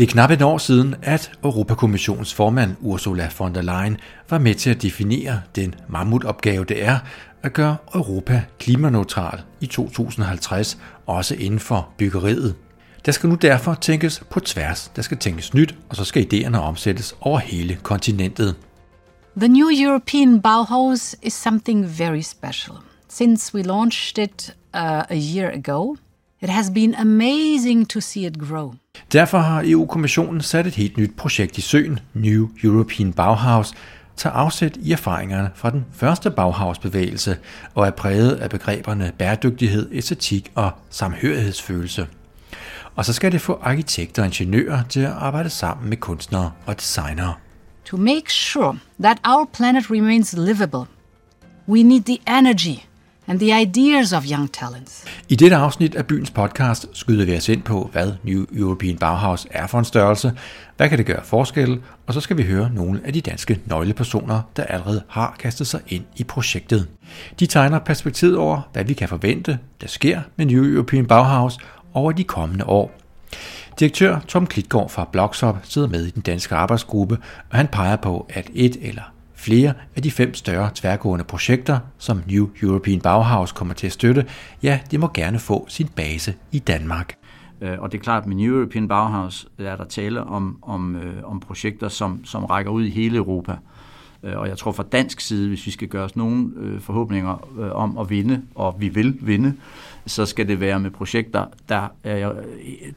Det er knap et år siden, at Europakommissionens formand Ursula von der Leyen var med til at definere den mammutopgave, det er at gøre Europa klimaneutral i 2050, også inden for byggeriet. Der skal nu derfor tænkes på tværs, der skal tænkes nyt, og så skal idéerne omsættes over hele kontinentet. The new European Bauhaus is something very special. Since we launched it uh, a year ago, it has been amazing to see it grow. Derfor har EU-kommissionen sat et helt nyt projekt i søen, New European Bauhaus, tager afsæt i erfaringerne fra den første Bauhaus-bevægelse og er præget af begreberne bæredygtighed, æstetik og samhørighedsfølelse. Og så skal det få arkitekter og ingeniører til at arbejde sammen med kunstnere og designere. To make sure that our planet remains livable, we need the energy and the ideas of young talents. I dette afsnit af byens podcast skyder vi os ind på, hvad New European Bauhaus er for en størrelse, hvad kan det gøre forskel, og så skal vi høre nogle af de danske nøglepersoner, der allerede har kastet sig ind i projektet. De tegner perspektivet over, hvad vi kan forvente, der sker med New European Bauhaus over de kommende år. Direktør Tom Klitgaard fra Blockshop sidder med i den danske arbejdsgruppe, og han peger på, at et eller flere af de fem større tværgående projekter, som New European Bauhaus kommer til at støtte, ja, det må gerne få sin base i Danmark. Øh, og det er klart, at med New European Bauhaus er der tale om, om, øh, om projekter, som, som rækker ud i hele Europa. Øh, og jeg tror fra dansk side, hvis vi skal gøre os nogle øh, forhåbninger øh, om at vinde, og vi vil vinde, så skal det være med projekter, der,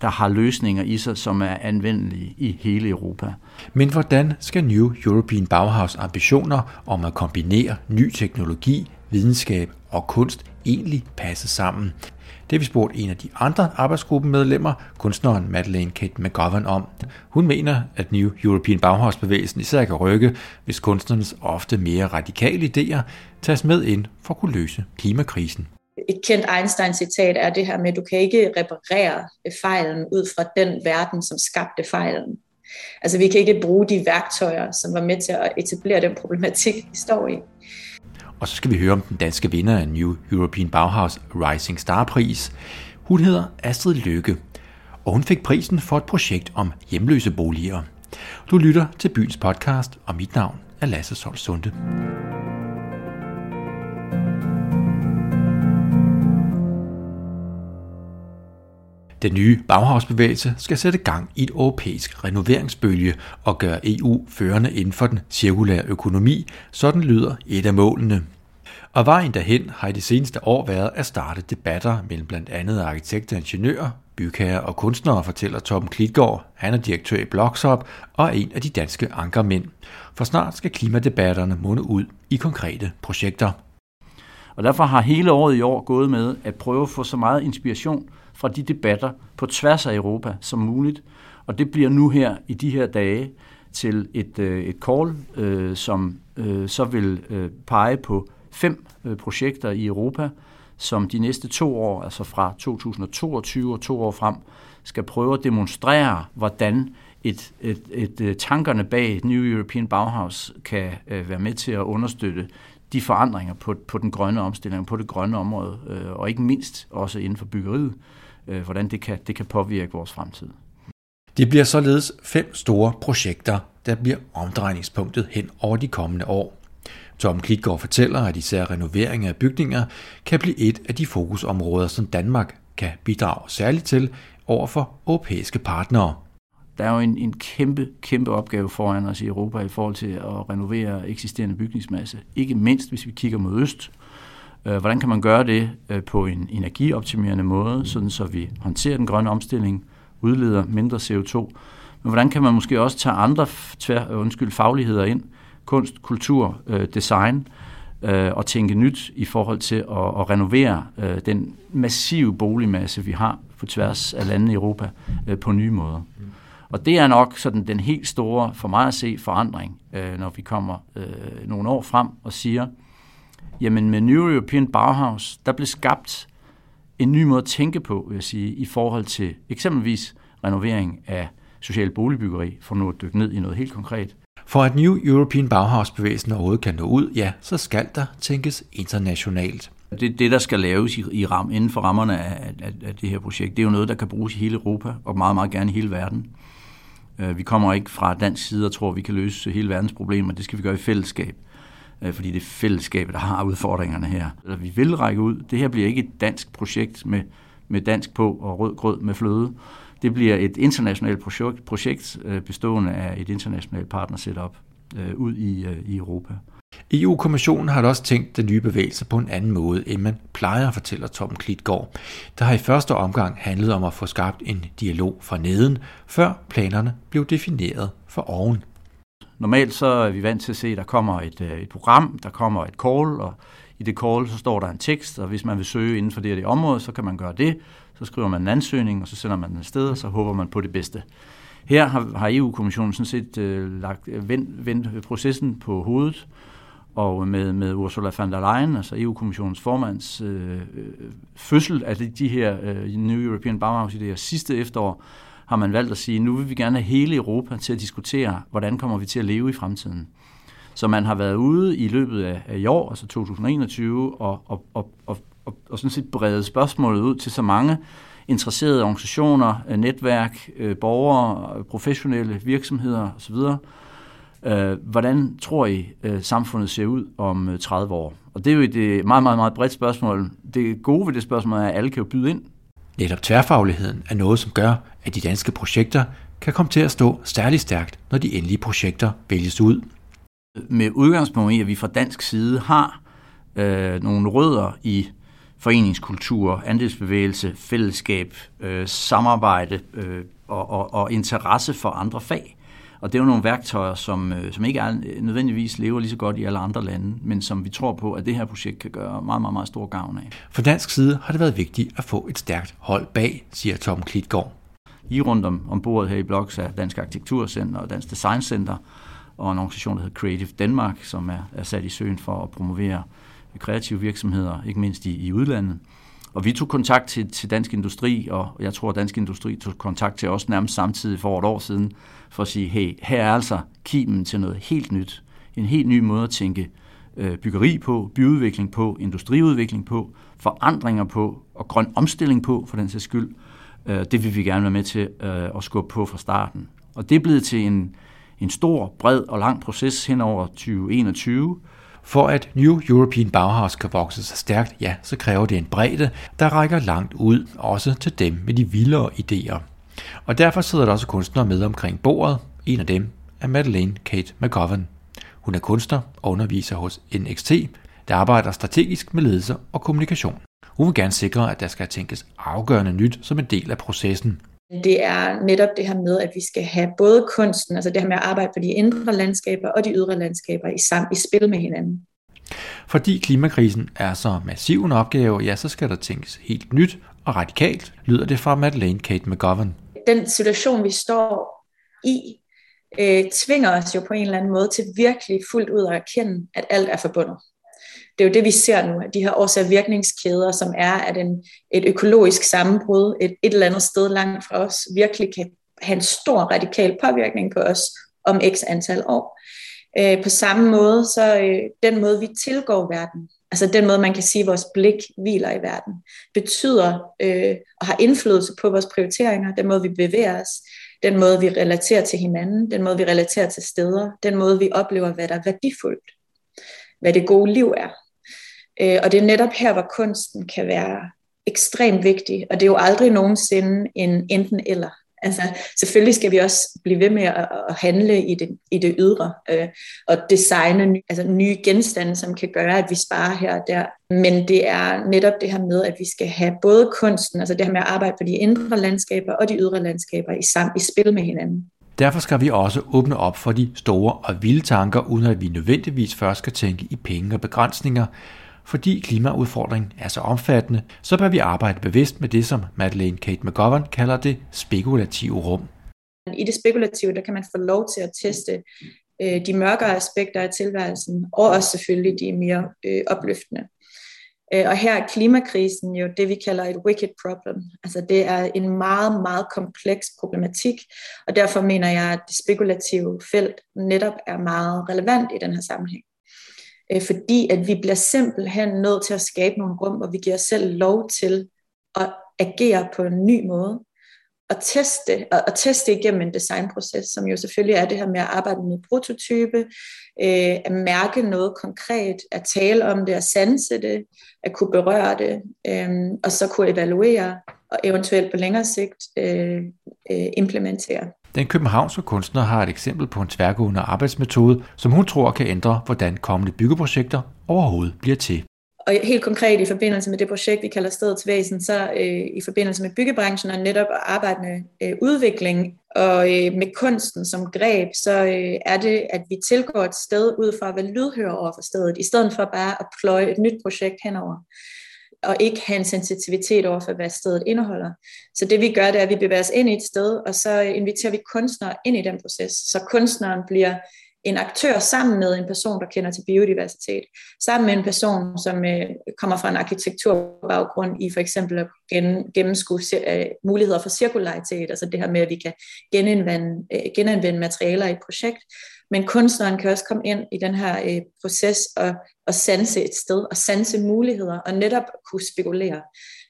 der har løsninger i sig, som er anvendelige i hele Europa. Men hvordan skal New European Bauhaus ambitioner om at kombinere ny teknologi, videnskab og kunst egentlig passe sammen? Det har vi spurgt en af de andre arbejdsgruppemedlemmer, kunstneren Madeleine Kate McGovern, om. Hun mener, at New European Bauhaus-bevægelsen især kan rykke, hvis kunstnernes ofte mere radikale idéer tages med ind for at kunne løse klimakrisen et kendt Einstein-citat er det her med, at du kan ikke reparere fejlen ud fra den verden, som skabte fejlen. Altså vi kan ikke bruge de værktøjer, som var med til at etablere den problematik, vi står i. Og så skal vi høre om den danske vinder af New European Bauhaus Rising Star Pris. Hun hedder Astrid Lykke, og hun fik prisen for et projekt om hjemløse boliger. Du lytter til byens podcast, og mit navn er Lasse Sol Sunde. Den nye Bauhausbevægelse skal sætte gang i et europæisk renoveringsbølge og gøre EU førende inden for den cirkulære økonomi, sådan lyder et af målene. Og vejen derhen har i de seneste år været at starte debatter mellem blandt andet arkitekter, ingeniører, bygherrer og kunstnere, fortæller Tom Klitgaard. Han er direktør i Blocksop og en af de danske ankermænd. For snart skal klimadebatterne munde ud i konkrete projekter. Og derfor har hele året i år gået med at prøve at få så meget inspiration fra de debatter på tværs af Europa som muligt. Og det bliver nu her i de her dage til et, øh, et call, øh, som øh, så vil øh, pege på fem øh, projekter i Europa, som de næste to år, altså fra 2022 og to år frem, skal prøve at demonstrere, hvordan et, et, et, øh, tankerne bag New European Bauhaus kan øh, være med til at understøtte de forandringer på, på den grønne omstilling, på det grønne område, øh, og ikke mindst også inden for byggeriet, øh, hvordan det kan, det kan påvirke vores fremtid. Det bliver således fem store projekter, der bliver omdrejningspunktet hen over de kommende år. Tom Klitgaard fortæller, at især renovering af bygninger kan blive et af de fokusområder, som Danmark kan bidrage særligt til over for europæiske partnere. Der er jo en, en kæmpe, kæmpe opgave foran os i Europa i forhold til at renovere eksisterende bygningsmasse. Ikke mindst, hvis vi kigger mod øst. Øh, hvordan kan man gøre det øh, på en energioptimerende måde, sådan så vi håndterer den grønne omstilling, udleder mindre CO2, men hvordan kan man måske også tage andre tvær, øh, undskyld, fagligheder ind, kunst, kultur, design, og tænke nyt i forhold til at, at renovere den massive boligmasse, vi har på tværs af landene i Europa på nye måder. Mm. Og det er nok sådan den helt store, for mig at se, forandring, når vi kommer nogle år frem og siger, Jamen med New European Bauhaus, der blev skabt en ny måde at tænke på, vil jeg sige, i forhold til eksempelvis renovering af social boligbyggeri, for nu at dykke ned i noget helt konkret. For at New European Bauhaus-bevægelsen overhovedet kan nå ud, ja, så skal der tænkes internationalt. Det, det der skal laves i, i ram, inden for rammerne af, af, af det her projekt, det er jo noget, der kan bruges i hele Europa, og meget, meget gerne i hele verden. Øh, vi kommer ikke fra dansk side og tror, at vi kan løse hele verdens problemer. Det skal vi gøre i fællesskab, øh, fordi det er fællesskabet, der har udfordringerne her. Altså, vi vil række ud. Det her bliver ikke et dansk projekt med, med dansk på og rød grød med fløde. Det bliver et internationalt projekt, projekt øh, bestående af et internationalt partnersetup ud i, i Europa. EU-kommissionen har også tænkt den nye bevægelse på en anden måde, end man plejer, fortæller Tom Klitgaard. Der har i første omgang handlet om at få skabt en dialog fra neden, før planerne blev defineret for oven. Normalt så er vi vant til at se, at der kommer et, øh, et program, der kommer et call, og i det call så står der en tekst, og hvis man vil søge inden for det her det område, så kan man gøre det. Så skriver man en ansøgning, og så sender man den afsted, og så håber man på det bedste. Her har, har EU-kommissionen sådan set øh, lagt, vendt, vendt processen på hovedet, og med, med Ursula von der Leyen, altså EU-kommissionens formands øh, øh fødsel af de, de her øh, New European Bauhaus her sidste efterår, har man valgt at sige, nu vil vi gerne have hele Europa til at diskutere, hvordan kommer vi til at leve i fremtiden. Så man har været ude i løbet af, af i år, altså 2021, og, og, og, og, og, og sådan set brede spørgsmålet ud til så mange interesserede organisationer, øh, netværk, øh, borgere, professionelle virksomheder osv., Øh, hvordan tror I, øh, samfundet ser ud om 30 øh, år? Og det er jo et øh, meget, meget, meget bredt spørgsmål. Det gode ved det spørgsmål er, at alle kan jo byde ind. Netop tværfagligheden er noget, som gør, at de danske projekter kan komme til at stå særligt stærkt, når de endelige projekter vælges ud. Med udgangspunkt i, at vi fra dansk side har øh, nogle rødder i foreningskultur, andelsbevægelse, fællesskab, øh, samarbejde øh, og, og, og interesse for andre fag, og det er jo nogle værktøjer, som, øh, som ikke er, nødvendigvis lever lige så godt i alle andre lande, men som vi tror på, at det her projekt kan gøre meget, meget, meget stor gavn af. For dansk side har det været vigtigt at få et stærkt hold bag, siger Tom Klitgaard. I rundt om, om bordet her i Bloks er Dansk Arkitekturcenter og Dansk Design Center, og en organisation, der hedder Creative Denmark, som er, er sat i søen for at promovere kreative virksomheder, ikke mindst i, i udlandet. Og vi tog kontakt til, til Dansk Industri, og jeg tror, at Dansk Industri tog kontakt til os nærmest samtidig for et år siden, for at sige, hey, her er altså kimen til noget helt nyt. En helt ny måde at tænke øh, byggeri på, byudvikling på, industriudvikling på, forandringer på og grøn omstilling på, for den sags skyld. Øh, det vil vi gerne være med til øh, at skubbe på fra starten. Og det er blevet til en, en stor, bred og lang proces hen over 2021, for at New European Bauhaus kan vokse sig stærkt, ja, så kræver det en bredde, der rækker langt ud, også til dem med de vildere idéer. Og derfor sidder der også kunstnere med omkring bordet. En af dem er Madeleine Kate McGovern. Hun er kunstner og underviser hos NXT, der arbejder strategisk med ledelse og kommunikation. Hun vil gerne sikre, at der skal tænkes afgørende nyt som en del af processen. Det er netop det her med, at vi skal have både kunsten, altså det her med at arbejde på de indre landskaber og de ydre landskaber i, sam, i spil med hinanden. Fordi klimakrisen er så massiv en opgave, ja, så skal der tænkes helt nyt og radikalt, lyder det fra Madeleine Kate McGovern. Den situation, vi står i, øh, tvinger os jo på en eller anden måde til virkelig fuldt ud at erkende, at alt er forbundet det er jo det, vi ser nu, de her årsager virkningskæder, som er, at en, et økologisk sammenbrud et, et eller andet sted langt fra os virkelig kan have en stor radikal påvirkning på os om x antal år. Øh, på samme måde, så øh, den måde, vi tilgår verden, altså den måde, man kan sige, at vores blik hviler i verden, betyder øh, og har indflydelse på vores prioriteringer, den måde, vi bevæger os, den måde, vi relaterer til hinanden, den måde, vi relaterer til steder, den måde, vi oplever, hvad der er værdifuldt, hvad det gode liv er. Øh, og det er netop her, hvor kunsten kan være ekstremt vigtig, og det er jo aldrig nogensinde en enten eller. Altså, selvfølgelig skal vi også blive ved med at, at handle i det, i det ydre, øh, og designe ny, altså nye genstande, som kan gøre, at vi sparer her og der. Men det er netop det her med, at vi skal have både kunsten, altså det her med at arbejde på de indre landskaber og de ydre landskaber i, sam, i spil med hinanden. Derfor skal vi også åbne op for de store og vilde tanker, uden at vi nødvendigvis først skal tænke i penge og begrænsninger, fordi klimaudfordringen er så omfattende, så bør vi arbejde bevidst med det, som Madeleine Kate McGovern kalder det spekulative rum. I det spekulative, der kan man få lov til at teste øh, de mørkere aspekter af tilværelsen, og også selvfølgelig de mere øh, opløftende. Øh, og her er klimakrisen jo det, vi kalder et wicked problem. Altså det er en meget, meget kompleks problematik, og derfor mener jeg, at det spekulative felt netop er meget relevant i den her sammenhæng Øh, fordi at vi bliver simpelthen nødt til at skabe nogle rum, hvor vi giver os selv lov til at agere på en ny måde, og teste, og, og teste igennem en designproces, som jo selvfølgelig er det her med at arbejde med prototype, øh, at mærke noget konkret, at tale om det, at sanse det, at kunne berøre det, øh, og så kunne evaluere, og eventuelt på længere sigt øh, øh, implementere. Den københavnske kunstner har et eksempel på en tværgående arbejdsmetode, som hun tror kan ændre, hvordan kommende byggeprojekter overhovedet bliver til. Og helt konkret i forbindelse med det projekt, vi kalder Stedets Væsen, så øh, i forbindelse med byggebranchen og netop at arbejde med øh, udvikling og øh, med kunsten som greb, så øh, er det, at vi tilgår et sted ud fra at være lydhøre over for stedet, i stedet for bare at pløje et nyt projekt henover og ikke have en sensitivitet over for, hvad stedet indeholder. Så det vi gør, det er, at vi bevæger os ind i et sted, og så inviterer vi kunstnere ind i den proces. Så kunstneren bliver en aktør sammen med en person, der kender til biodiversitet, sammen med en person, som øh, kommer fra en arkitekturbaggrund i for eksempel at gen, gennemskue øh, muligheder for cirkularitet, altså det her med, at vi kan genanvende, øh, genanvende materialer i et projekt, men kunstneren kan også komme ind i den her øh, proces og, og sanse et sted, og sanse muligheder, og netop kunne spekulere.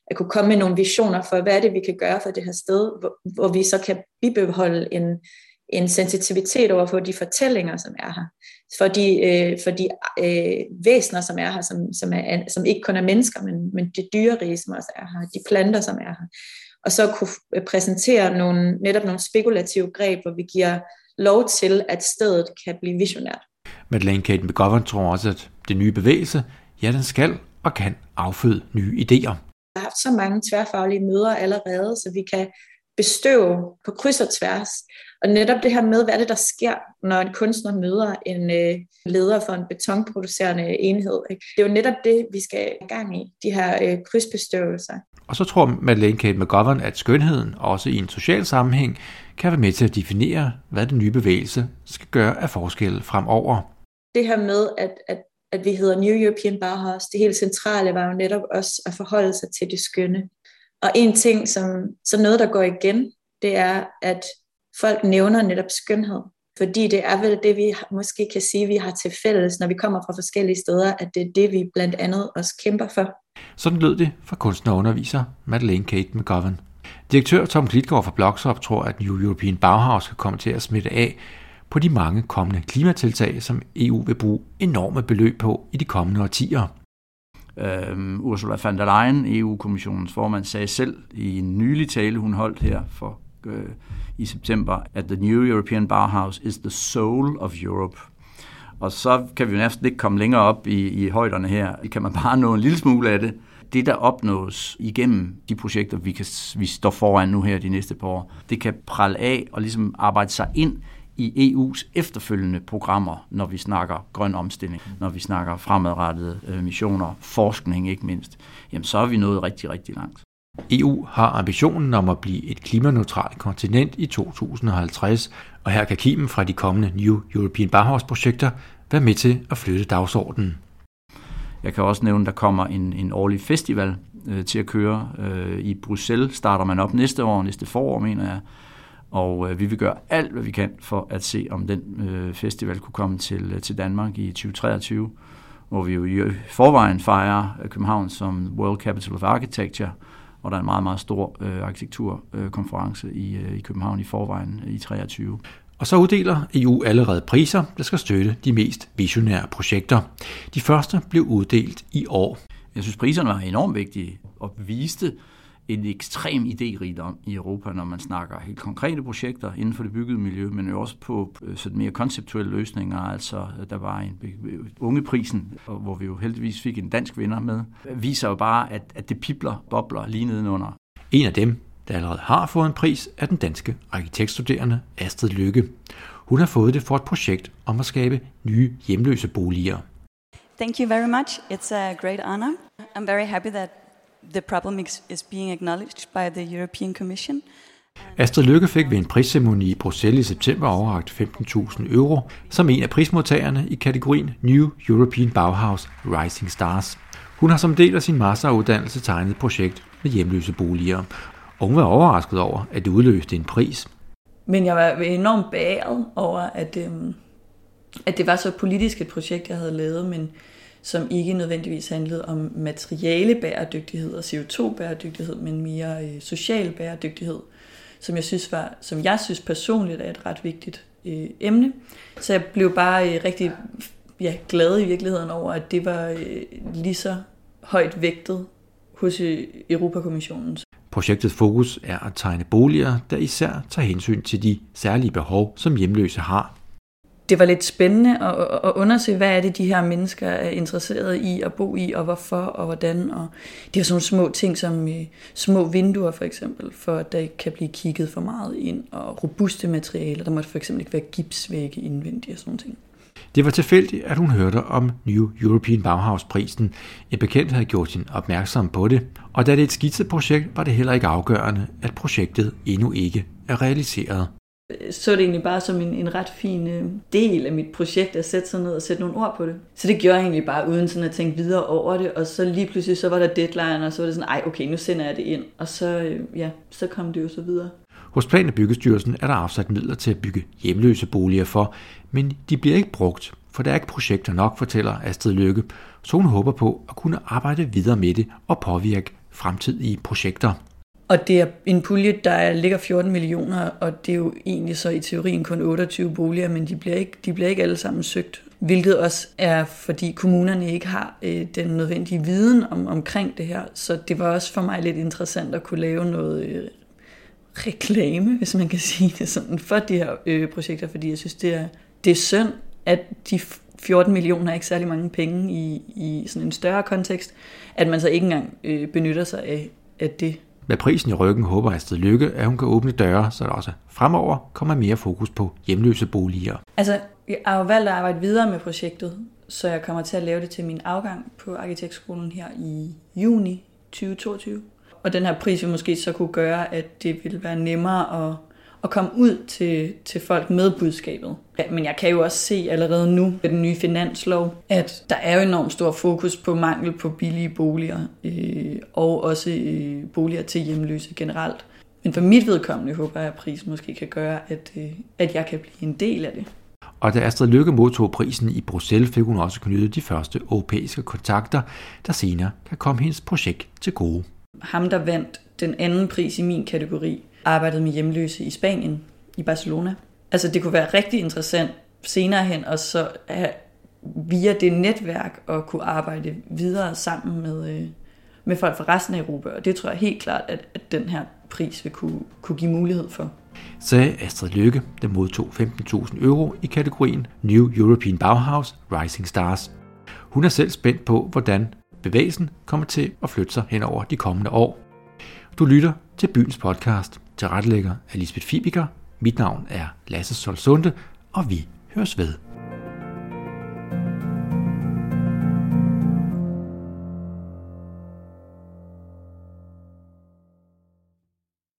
At kunne komme med nogle visioner for, hvad er det, vi kan gøre for det her sted, hvor, hvor vi så kan bibeholde en, en sensitivitet over for de fortællinger, som er her. For de, øh, for de øh, væsener, som er her, som, som, er, som ikke kun er mennesker, men, men de dyrerige, som også er her, de planter, som er her. Og så kunne præsentere nogle, netop nogle spekulative greb, hvor vi giver lov til, at stedet kan blive visionært. Madeleine Kate McGovern tror også, at det nye bevægelse, ja, den skal og kan afføde nye idéer. Jeg har haft så mange tværfaglige møder allerede, så vi kan bestøve på kryds og tværs. Og netop det her med, hvad er det, der sker, når en kunstner møder en øh, leder for en betonproducerende enhed. Ikke? Det er jo netop det, vi skal i gang i, de her øh, krydsbestøvelser. Og så tror Madeleine Kate McGovern, at skønheden, også i en social sammenhæng, kan være med til at definere, hvad den nye bevægelse skal gøre af forskel fremover. Det her med, at, at, at vi hedder New European Bauhaus, det helt centrale var jo netop også at forholde sig til det skønne. Og en ting, som, som noget, der går igen, det er, at folk nævner netop skønhed. Fordi det er vel det, vi måske kan sige, vi har til fælles, når vi kommer fra forskellige steder, at det er det, vi blandt andet også kæmper for. Sådan lød det fra kunstner og underviser Madeleine Kate McGovern. Direktør Tom Klitgaard fra Bloxhop tror, at New European Bauhaus kan komme til at smitte af på de mange kommende klimatiltag, som EU vil bruge enorme beløb på i de kommende årtier. Uh, Ursula von der Leyen, EU-kommissionens formand, sagde selv i en nylig tale, hun holdt her for uh, i september, at the new European Bauhaus is the soul of Europe. Og så kan vi jo næsten ikke komme længere op i, i højderne her. Kan man bare nå en lille smule af det. Det, der opnås igennem de projekter, vi, kan, vi står foran nu her de næste par år, det kan prale af og ligesom arbejde sig ind i EU's efterfølgende programmer, når vi snakker grøn omstilling, når vi snakker fremadrettede øh, missioner, forskning ikke mindst, jamen så er vi nået rigtig, rigtig langt. EU har ambitionen om at blive et klimaneutralt kontinent i 2050, og her kan Kimen fra de kommende New European Bauhaus-projekter være med til at flytte dagsordenen. Jeg kan også nævne, at der kommer en, en årlig festival øh, til at køre. Øh, I Bruxelles starter man op næste år, næste forår, mener jeg. Og øh, vi vil gøre alt, hvad vi kan for at se, om den øh, festival kunne komme til, øh, til Danmark i 2023, hvor vi jo i forvejen fejrer København som World Capital of Architecture, hvor der er en meget, meget stor øh, arkitekturkonference øh, i, øh, i København i forvejen i 23. Og så uddeler EU allerede priser, der skal støtte de mest visionære projekter. De første blev uddelt i år. Jeg synes, priserne var enormt vigtige og viste en ekstrem idérigdom i Europa, når man snakker helt konkrete projekter inden for det byggede miljø, men jo også på sådan mere konceptuelle løsninger. Altså, der var en ungeprisen, hvor vi jo heldigvis fik en dansk vinder med, viser jo bare, at, at det pipler, bobler lige nedenunder. En af dem, der allerede har fået en pris, er den danske arkitektstuderende Astrid Lykke. Hun har fået det for et projekt om at skabe nye hjemløse boliger. Thank you very much. It's a great honor. I'm very happy that the problem is being acknowledged by the European Commission. Astrid Lykke fik ved en prisceremoni i Bruxelles i september overragt 15.000 euro som en af prismodtagerne i kategorien New European Bauhaus Rising Stars. Hun har som del af sin masteruddannelse tegnet et projekt med hjemløse boliger, og hun var overrasket over, at det udløste en pris. Men jeg var enormt beæret over, at, øhm, at det var så politisk et projekt, jeg havde lavet, men som ikke nødvendigvis handlede om materiale bæredygtighed og CO2-bæredygtighed, men mere øh, social bæredygtighed. som jeg synes var, som jeg synes personligt er et ret vigtigt øh, emne. Så jeg blev bare øh, rigtig ja, glad i virkeligheden over, at det var øh, lige så højt vægtet hos øh, Europakommissionen. Projektets fokus er at tegne boliger, der især tager hensyn til de særlige behov, som hjemløse har. Det var lidt spændende at, at undersøge, hvad er det, de her mennesker er interesseret i at bo i, og hvorfor, og hvordan. Og det er sådan nogle små ting som øh, små vinduer for eksempel, for at der ikke kan blive kigget for meget ind, og robuste materialer. Der måtte for eksempel ikke være gipsvægge indvendigt og sådan ting. Det var tilfældigt, at hun hørte om New European Bauhaus-prisen. En bekendt havde gjort hende opmærksom på det, og da det er et skitseprojekt, var det heller ikke afgørende, at projektet endnu ikke er realiseret. Så det egentlig bare som en, en ret fin øh, del af mit projekt at sætte sig ned og sætte nogle ord på det. Så det gjorde jeg egentlig bare uden sådan at tænke videre over det, og så lige pludselig så var der deadline, og så var det sådan, ej okay, nu sender jeg det ind, og så, øh, ja, så kom det jo så videre. Hos Plan- og Byggestyrelsen er der afsat midler til at bygge hjemløse boliger for, men de bliver ikke brugt, for der er ikke projekter nok, fortæller Astrid Lykke, så hun håber på at kunne arbejde videre med det og påvirke fremtidige projekter. Og det er en pulje, der ligger 14 millioner, og det er jo egentlig så i teorien kun 28 boliger, men de bliver ikke, de bliver ikke alle sammen søgt. Hvilket også er, fordi kommunerne ikke har øh, den nødvendige viden om, omkring det her. Så det var også for mig lidt interessant at kunne lave noget øh, reklame, hvis man kan sige det sådan, for de her øh, projekter, fordi jeg synes, det er, det er synd, at de 14 millioner er ikke særlig mange penge i, i sådan en større kontekst, at man så ikke engang øh, benytter sig af, af det. Med prisen i ryggen håber Astrid Lykke, at hun kan åbne døre, så der også fremover kommer mere fokus på hjemløse boliger. Altså, jeg har jo valgt at arbejde videre med projektet, så jeg kommer til at lave det til min afgang på Arkitektskolen her i juni 2022. Og den her pris vil måske så kunne gøre, at det vil være nemmere at, at komme ud til, til folk med budskabet. Ja, men jeg kan jo også se allerede nu med den nye finanslov, at der er jo enormt stor fokus på mangel på billige boliger, øh, og også øh, boliger til hjemløse generelt. Men for mit vedkommende håber jeg, at prisen måske kan gøre, at, øh, at jeg kan blive en del af det. Og da Astrid Lykke modtog prisen i Bruxelles, fik hun også knyttet de første europæiske kontakter, der senere kan komme hendes projekt til gode ham, der vandt den anden pris i min kategori, arbejdet med hjemløse i Spanien, i Barcelona. Altså det kunne være rigtig interessant senere hen, og så have, via det netværk at kunne arbejde videre sammen med, øh, med folk fra resten af Europa. Og det tror jeg helt klart, at, at den her pris vil kunne, kunne give mulighed for. Sagde Astrid Lykke, der modtog 15.000 euro i kategorien New European Bauhaus Rising Stars. Hun er selv spændt på, hvordan bevægelsen kommer til at flytte sig hen over de kommende år. Du lytter til Byens podcast. Til retlægger er Lisbeth Fibiker. Mit navn er Lasse Solsunde, og vi høres ved.